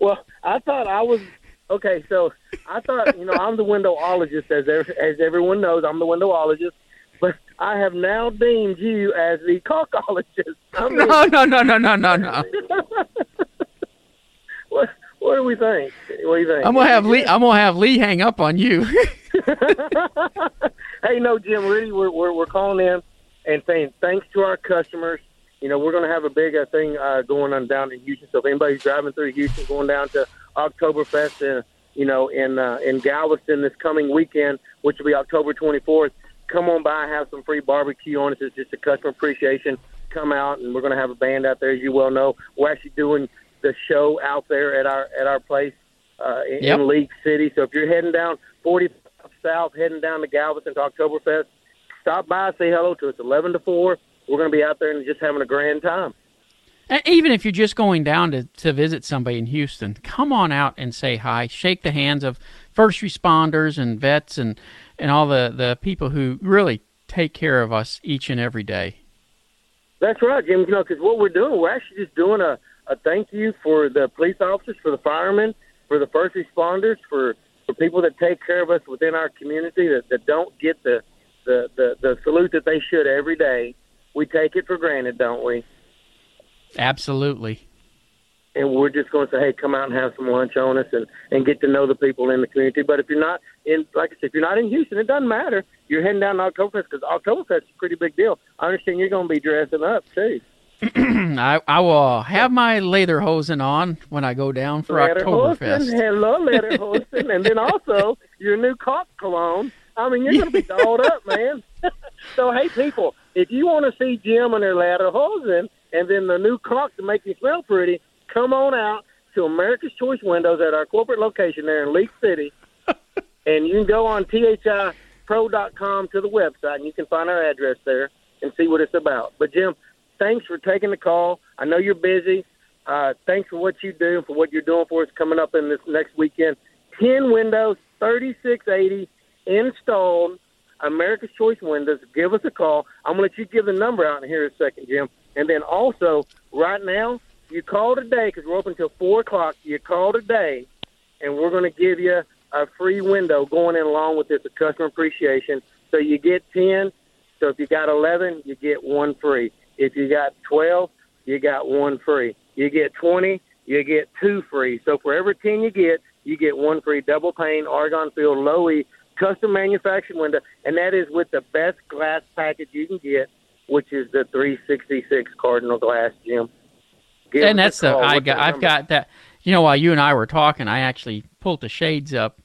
Well, I thought I was okay. So I thought you know I'm the windowologist, as as everyone knows, I'm the windowologist. I have now deemed you as the. <laughs> I mean,
no, no, no, no, no, no, no. <laughs>
what, what do we think? What do you think?
I'm gonna have Lee. I'm gonna have Lee hang up on you. <laughs>
hey, no, Jim, really, we're, we're we're calling in and saying thanks to our customers. You know, we're going to have a big uh, thing uh, going on down in Houston. So if anybody's driving through Houston, going down to Oktoberfest, and you know, in uh, in Galveston this coming weekend, which will be October 24th, come on by, have some free barbecue on us. It's just a customer appreciation. Come out, and we're going to have a band out there, as you well know. We're actually doing the show out there at our at our place uh, in,
Yep.
in League City. So if you're heading down 40 south, heading down to Galveston to Oktoberfest, stop by, say hello to us. 11 to 4. We're going to be out there and just having a grand time.
And even if you're just going down to, to visit somebody in Houston, come on out and say hi. Shake the hands of first responders and vets and, and all the, the people who really take care of us each and every day.
That's right, Jim. You know, because what we're doing, we're actually just doing a, a thank you for the police officers, for the firemen, for the first responders, for, for people that take care of us within our community that, that don't get the, the, the, the salute that they should every day. We take it for granted, don't we?
Absolutely.
And we're just going to say, hey, come out and have some lunch on us and, and get to know the people in the community. But if you're not in, like I said, if you're not in Houston, it doesn't matter. You're heading down to Oktoberfest because Oktoberfest is a pretty big deal. I understand you're going to be dressing up too. <clears throat>
I, I will uh, have my lederhosen on when I go down for
Lederhosen,
Oktoberfest.
hello, Lederhosen, and then also your new cock cologne. I mean, you're going to be <laughs> dolled up, man. <laughs> so, hey, people, if you want to see Jim and their Lederhosen and then the new caulk to make you smell pretty, come on out to America's Choice Windows at our corporate location there in League City. <laughs> and you can go on thipro.com to the website, and you can find our address there and see what it's about. But, Jim, thanks for taking the call. I know you're busy. Uh, thanks for what you do and for what you're doing for us coming up in this next weekend. 10 windows, 3680 installed, America's Choice Windows. Give us a call. I'm going to let you give the number out in here in a second, Jim. And then also, right now, you call today because we're open until 4 o'clock. You call today, and we're going to give you a free window going in along with this, customer appreciation. So you get 10. So if you got 11, you get one free. If you got 12, you got one free. You get 20, you get two free. So for every 10 you get, you get one free double pane Argon filled Low E custom manufactured window, and that is with the best glass package you can get, which is the 366 Cardinal glass, Jim.
And that's the. I got, I've
number?
got that. You know, while you and I were talking, I actually pulled the shades up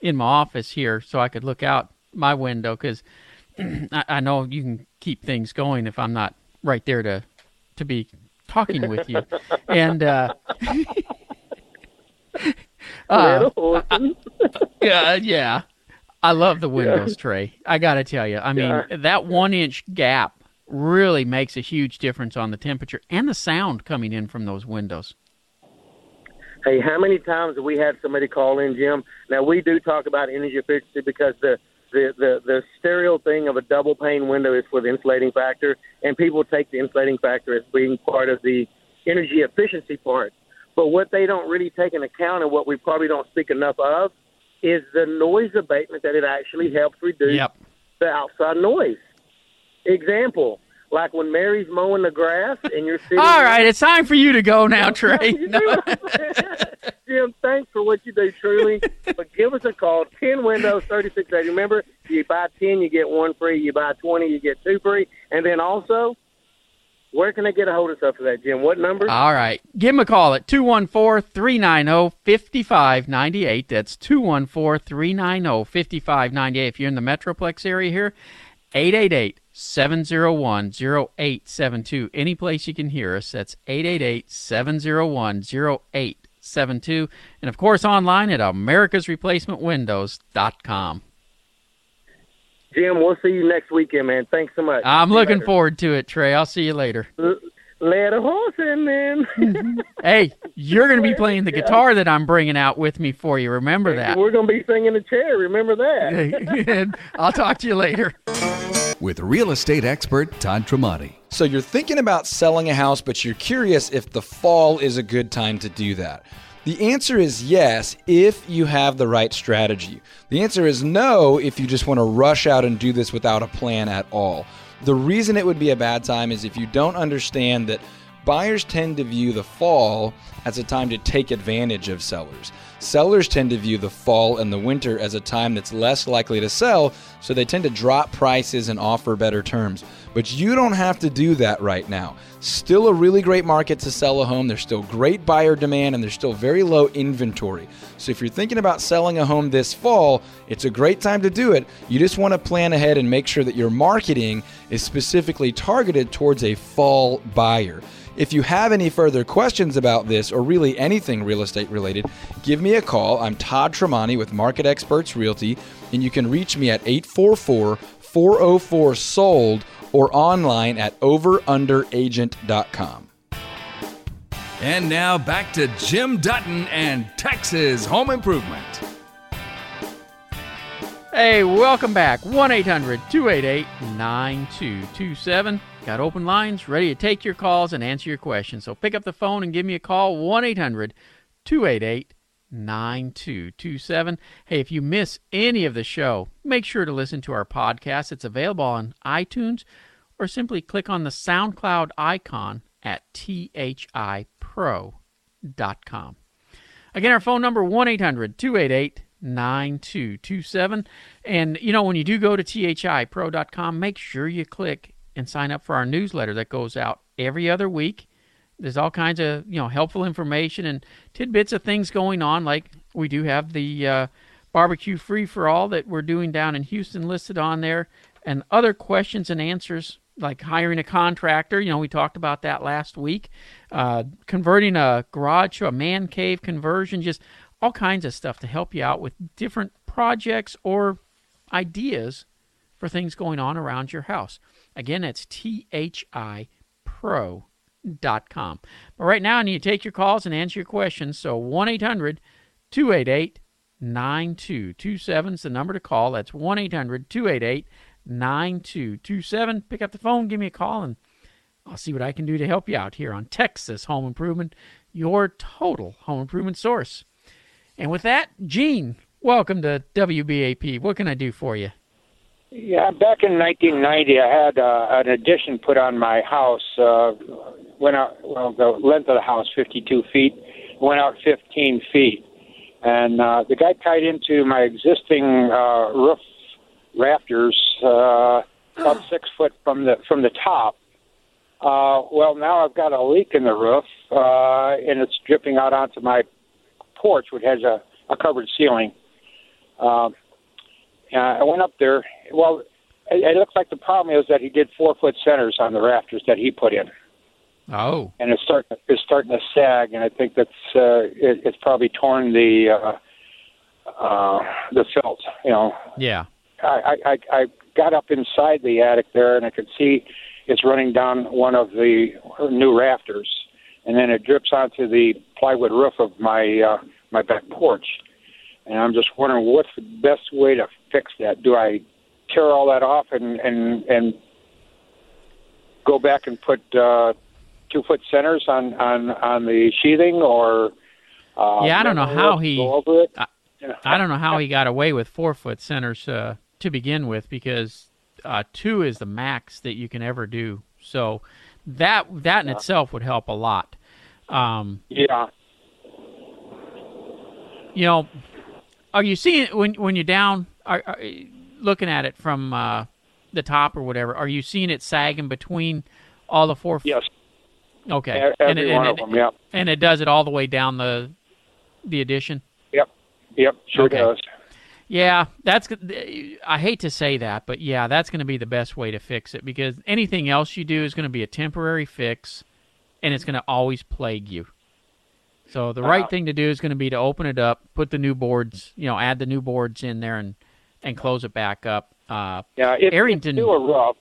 in my office here so I could look out my window because <clears throat> I, I know you can keep things going if I'm not right there to to be talking with you. and uh, <laughs> uh, yeah, yeah, I love the <laughs> windows Trey. I got to tell you, I mean
Yeah.
that one inch gap really makes a huge difference on the temperature and the sound coming in from those windows.
Hey, how many times have we had somebody call in, Jim? Now we do talk about energy efficiency because the the the, the stereo thing of a double pane window is for the insulating factor, and people take the insulating factor as being part of the energy efficiency part. But what they don't really take into account, and what we probably don't speak enough of, is the noise abatement that it actually helps reduce the outside noise. Example, like when Mary's mowing the grass and you're sitting.
All right, it's time for you to go now, <laughs> Trey. No. <laughs>
Jim, thanks for what you do, truly. but give us a call. Ten windows, thirty six eighty. Remember, you buy ten, you get one free. You buy twenty, you get two free. And then also, Where can I get a hold of stuff for that, Jim? What number?
All right. Give him a call at 214 390 5598. That's 214 390 5598. If you're in the Metroplex area here, 888 701 0872. Any place you can hear us, that's 888 701 0872. And of course, online at americasreplacementwindows.com.
Jim, we'll see you next weekend, man. Thanks so much.
I'm
See
looking forward to it, Trey. I'll see you later.
L- Let a horse in, man. Mm-hmm. <laughs>
Hey, you're going to be playing the guitar that I'm bringing out with me for you. Remember that.
We're going to be singing a chair. Remember that. <laughs>
I'll talk to you later. <laughs>
With real estate expert Todd Tremonti.
So you're thinking about selling a house, but you're curious if the fall is a good time to do that. The answer is yes if you have the right strategy. The answer is no if you just want to rush out and do this without a plan at all. The reason it would be a bad time is if you don't understand that buyers tend to view the fall as a time to take advantage of sellers. Sellers tend to view the fall and the winter as a time that's less likely to sell, so they tend to drop prices and offer better terms. But you don't have to do that right now. Still a really great market to sell a home. There's still great buyer demand and there's still very low inventory. So if you're thinking about selling a home this fall, it's a great time to do it. You just want to plan ahead and make sure that your marketing is specifically targeted towards a fall buyer. If you have any further questions about this or really anything real estate related, give me a call. I'm Todd Tremonti with Market Experts Realty, and you can reach me at 844 404 SOLD or online at overunderagent.com.
And now back to Jim Dutton and Texas Home Improvement.
Hey, welcome back. 1 800 288 9227. Got open lines ready to take your calls and answer your questions. So pick up the phone and give me a call 1 800 288 9227. Hey, if you miss any of the show, make sure to listen to our podcast. It's available on iTunes or simply click on the SoundCloud icon at thipro.com. Again, our phone number 1 800 288 9227. And, you know, when you do go to thipro.com, make sure you click and sign up for our newsletter that goes out every other week. There's all kinds of, you know, helpful information and tidbits of things going on. Like we do have the uh, barbecue free for all that we're doing down in Houston listed on there, and other questions and answers like hiring a contractor. You know, we talked about that last week. Uh, converting a garage to a man cave conversion, just all kinds of stuff to help you out with different projects or ideas for things going on around your house. Again, it's thipro.com. But right now, I need to take your calls and answer your questions. So 1 800 288 9227 is the number to call. That's 1 800 288 9227. Pick up the phone, give me a call, and I'll see what I can do to help you out here on Texas Home Improvement, your total home improvement source. And with that, Gene, welcome to WBAP. What can I do for you?
Yeah, back in 1990, I had uh, an addition put on my house. Uh, went out well, the length of the house 52 feet, went out 15 feet, and uh, the guy tied into my existing uh, roof rafters uh, about six foot from the from the top. Uh, well, now I've got a leak in the roof, uh, and it's dripping out onto my porch, which has a, a covered ceiling. Um, uh, I went up there. Well, it, it looks like the problem is that he did four foot centers on the rafters that he put in,
Oh,
and it's starting it's starting to sag, and I think that's uh, it, it's probably torn the uh, uh, the felt. You know,
yeah.
I, I I I got up inside the attic there, and I could see it's running down one of the new rafters, and then it drips onto the plywood roof of my uh, my back porch. And I'm just wondering what's the best way to fix that. Do I tear all that off and and and go back and put uh, two foot centers on on on the sheathing, or uh,
yeah, I don't know how he.
go over it?
I, I don't know how he got away with four foot centers uh, to begin with because uh, two is the max that you can ever do. So that that in itself would help a lot. Um,
Yeah.
you know, are you seeing when when you're down, are, are looking at it from uh, the top or whatever? Are you seeing it sagging between All the four.
Yes.
Okay.
E-
and
every
it,
one
and
of
it-
them, yep.
And it does it all the way down the the addition.
Yep. Yep. Sure
Okay.
does.
Yeah, that's. I hate to say that, but yeah, that's going to be the best way to fix it because anything else you do is going to be a temporary fix, and it's going to always plague you. So the right thing to do is going to be to open it up, put the new boards, you know, add the new boards in there, and and close it back up. Uh,
Yeah. It,
Arrington.
It's still a roof.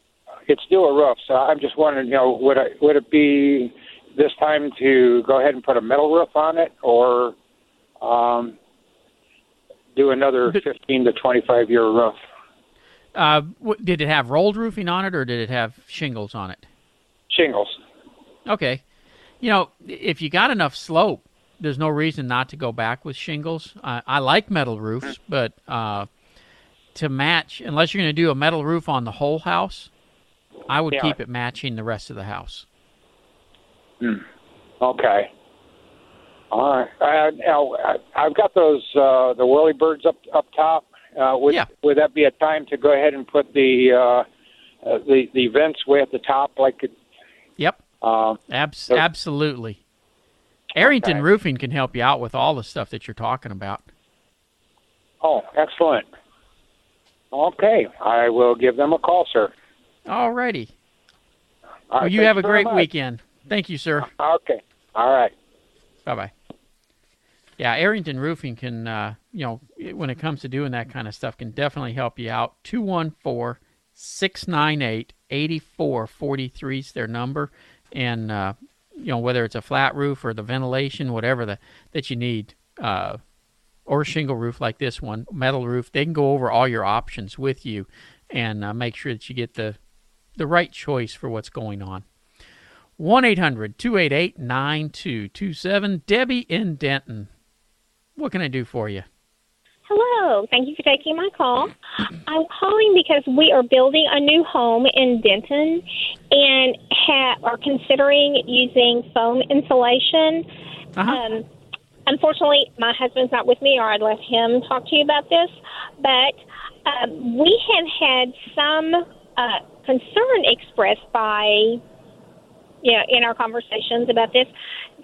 It's still a roof. So I'm just wondering, you know, would I, would it be this time to go ahead and put a metal roof on it, or um, do another 15 to 25 year roof?
Uh, w- did it have rolled roofing on it, or did it have shingles on it?
Shingles.
Okay. You know, if you got enough slope, there's no reason not to go back with shingles. I I like metal roofs, but uh, to match, unless you're going to do a metal roof on the whole house, I would
Yeah.
keep it matching the rest of the house.
Hmm. Okay. All right. Uh, now, I- I've got those uh, the whirly birds up up top. Uh, would would that be a time to go ahead and put the uh, uh, the the vents way at the top, like it?
Yep.
Uh,
Abs- absolutely. Arrington
Okay.
Roofing can help you out with all the stuff that you're talking about.
oh, excellent. Okay, I will give them a call, sir.
Alrighty.
All
Well,
right,
you have a great
much.
weekend. Thank you, sir.
Okay. All right.
Bye bye. Yeah, Arrington Roofing can, uh, you know, when it comes to doing that kind of stuff, can definitely help you out. 214 698 8443 is their number. And, uh, you know, whether it's a flat roof or the ventilation, whatever the, that you need, uh, or shingle roof like this one, metal roof, they can go over all your options with you and uh, make sure that you get the, the right choice for what's going on. 1 800 288 9227. Debbie in Denton. What can I do for you?
Hello. Thank you for taking my call. I'm calling because we are building a new home in Denton and ha- are considering using foam insulation. Um, unfortunately, my husband's not with me, or I'd let him talk to you about this. But um, we have had some uh, concern expressed by you know, in our conversations about this,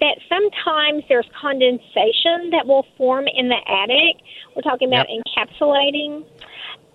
that sometimes there's condensation that will form in the attic. We're talking about encapsulating.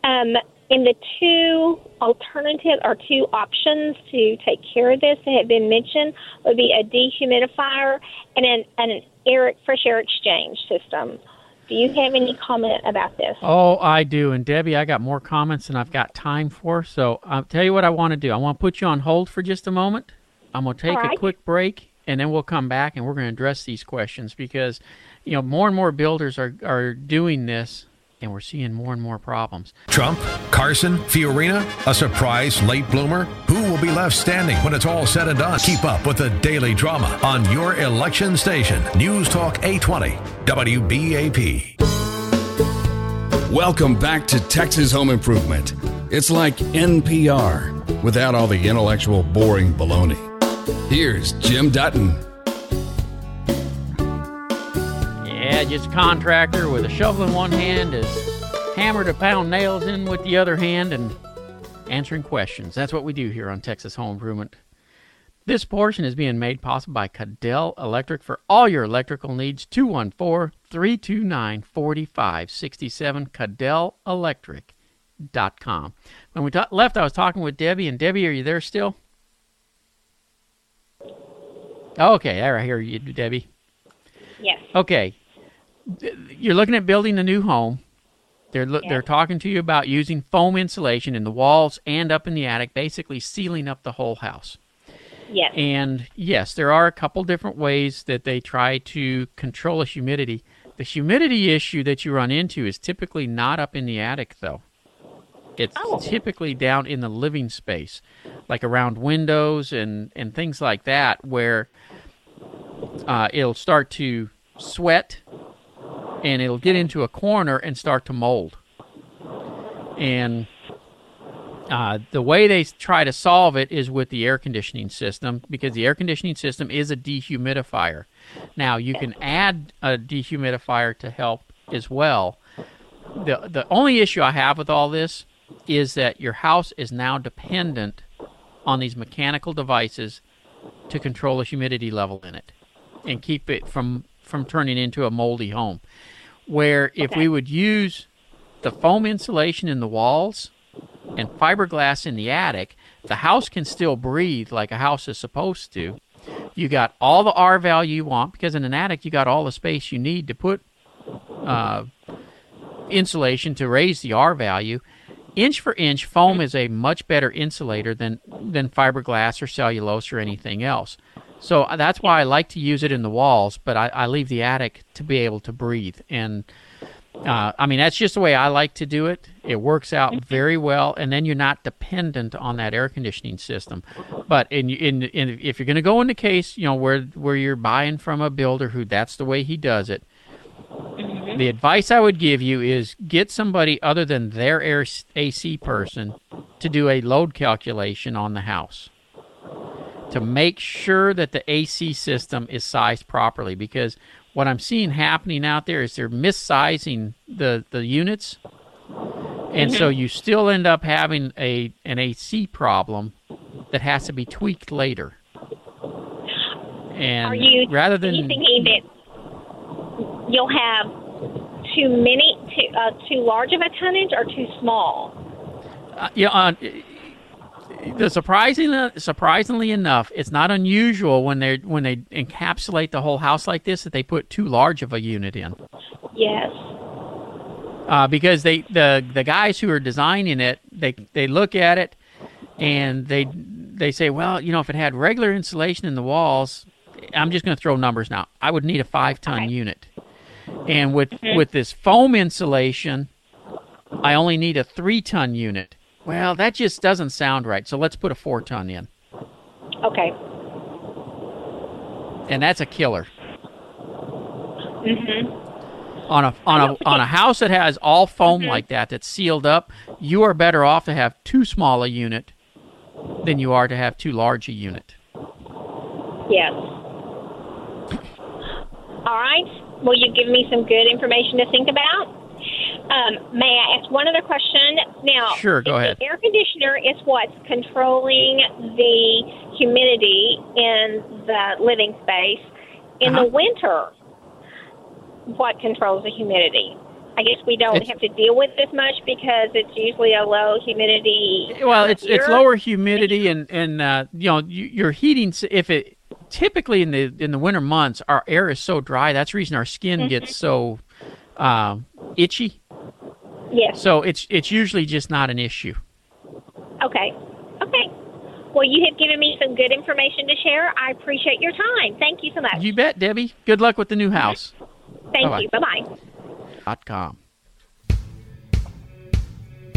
Um, and the two alternative or two options to take care of this that have been mentioned would be a dehumidifier and an, an air fresh air exchange system. Do you have any comment about this?
Oh, I do. And Debbie, I got more comments than I've got time for. So I'll tell you what I want to do. I want to put you on hold for just a moment. I'm going to take
All
a quick break and then we'll come back and we're going to address these questions because, you know, more and more builders are, are doing this and we're seeing more and more problems.
Trump, Carson, Fiorina, a surprise late bloomer? Who will be left standing when it's all said and done? Keep up with the daily drama on your election station. News Talk 820, WBAP.
Welcome back to Texas Home Improvement. It's like NPR without all the intellectual, boring baloney. Here's Jim Dutton.
Yeah, just a contractor with a shovel in one hand, is hammer to pound nails in with the other hand, and answering questions. That's what we do here on Texas Home Improvement. This portion is being made possible by Cadell Electric for all your electrical needs. 214 329 4567, CadellElectric.com. When we left, I was talking with Debbie, and Debbie, are you there still? Oh, okay, there, I hear you, Debbie.
Yes.
Okay. You're looking at building a new home. They're
Yeah.
they're talking to you about using foam insulation in the walls and up in the attic, basically sealing up the whole house.
Yes.
And yes, there are a couple different ways that they try to control the humidity. The humidity issue that you run into is typically not up in the attic though. It's typically down in the living space, like around windows and, and things like that, where uh, it'll start to sweat and it'll get into a corner and start to mold. And uh, the way they try to solve it is with the air conditioning system because the air conditioning system is a dehumidifier. Now you can add a dehumidifier to help as well. The the only issue I have with all this is that your house is now dependent on these mechanical devices to control the humidity level in it and keep it from from turning into a moldy home. Where if we would use the foam insulation in the walls and fiberglass in the attic, the house can still breathe like a house is supposed to. You got all the R value you want because in an attic you got all the space you need to put uh, insulation to raise the R value. Inch for inch, foam is a much better insulator than than fiberglass or cellulose or anything else. So uh, that's why I like to use it in the walls, but I, I leave the attic to be able to breathe. And uh, I mean, that's just the way I like to do it. It works out very well, and then you're not dependent on that air conditioning system. But in in, in if you're going to go in the case, you know where where you're buying from a builder who that's the way he does it. The advice I would give you is get somebody other than their air AC person to do a load calculation on the house to make sure that the AC system is sized properly. Because what I'm seeing happening out there is they're missizing the the units. And so mm-hmm. you still end up having a an AC problem that has to be tweaked later. And
Are you
rather than
you thinking that you'll have too many, too, uh, too large of a tonnage or too small?
Uh, yeah, uh, the surprisingly, surprisingly enough, it's not unusual when they when they encapsulate the whole house like this that they put too large of a unit in.
Yes.
Uh, because they the the guys who are designing it, they they look at it and they they say, well, you know, if it had regular insulation in the walls, I'm just going to throw numbers now. I would need a five ton unit, and with with this foam insulation, I only need a three ton unit. Well, that just doesn't sound right. So let's put a four ton in,
Okay.
and that's a killer
Mhm.
on a on a on a house that has all foam like that that's sealed up. You are better off to have too small a unit than you are to have too large a unit.
Yes. All right. Will you give me some good information to think about? Um, may I ask one other question? Now,
Sure, go ahead.
The air conditioner is what's controlling the humidity in the living space. In the
Uh-huh.
winter, what controls the humidity? I guess we don't
It's-
have to deal with this much because it's usually a low humidity.
Well, it's it's lower humidity and and uh, you know you, your heating if it typically in the in the winter months our air is so dry that's the reason our skin
Mm-hmm.
gets so uh, itchy.
Yes.
So it's it's usually just not an issue.
Okay. Okay. Well, you have given me some good information to share. I appreciate your time. Thank you so much.
You bet, Debbie. Good luck with the new house.
Thank
Bye-bye.
you. Bye bye.
Dot com.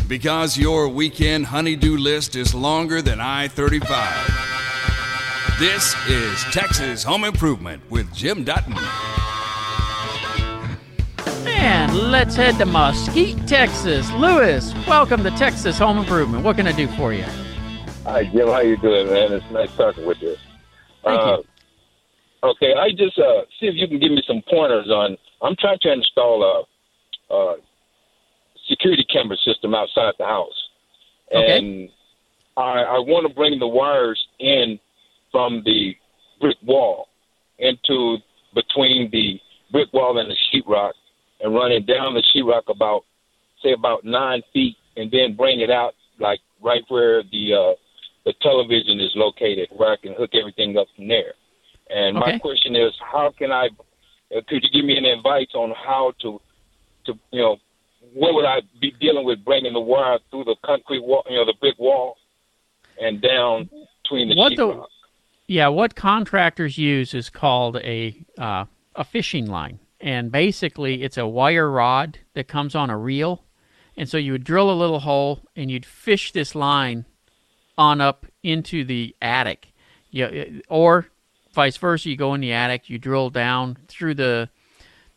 Because your weekend honeydew list is longer than I 35. This is Texas Home Improvement with Jim Dutton.
And let's head to Mesquite, Texas. Lewis, welcome to Texas Home Improvement. What can I do for you?
Hi, Jim. How you doing, man? It's nice talking with you.
Thank
uh, Okay, I just uh, see if you can give me some pointers on. I'm trying to install a, a security camera system outside the house,
Okay.
and I, I want to bring the wires in from the brick wall into between the brick wall and the sheetrock, and running down the sheetrock about say about nine feet, and then bring it out like right where the uh, the television is located, where I can hook everything up from there. And my question is, how can I? Uh, could you give me an advice on how to, to you know, what would I be dealing with bringing the wire through the concrete wall, you know, the brick wall, and down between the
What the-
sheetrock?
Yeah, what contractors use is called a uh, a fishing line, and basically it's a wire rod that comes on a reel, and so you would drill a little hole and you'd fish this line on up into the attic, yeah, or vice versa. You go in the attic, you drill down through the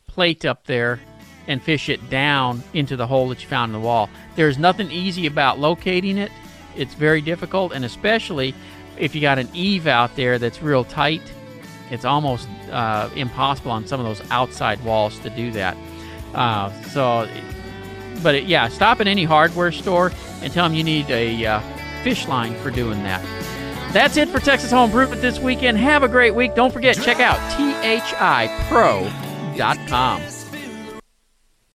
plate up there and fish it down into the hole that you found in the wall. There's nothing easy about locating it. It's very difficult, and especially if you got an eave out there that's real tight, it's almost uh, impossible on some of those outside walls to do that. Uh, so, but it, yeah, stop at any hardware store and tell them you need a uh, fish line for doing that. That's it for Texas Home Improvement this weekend. Have a great week. Don't forget, check out thipro.com.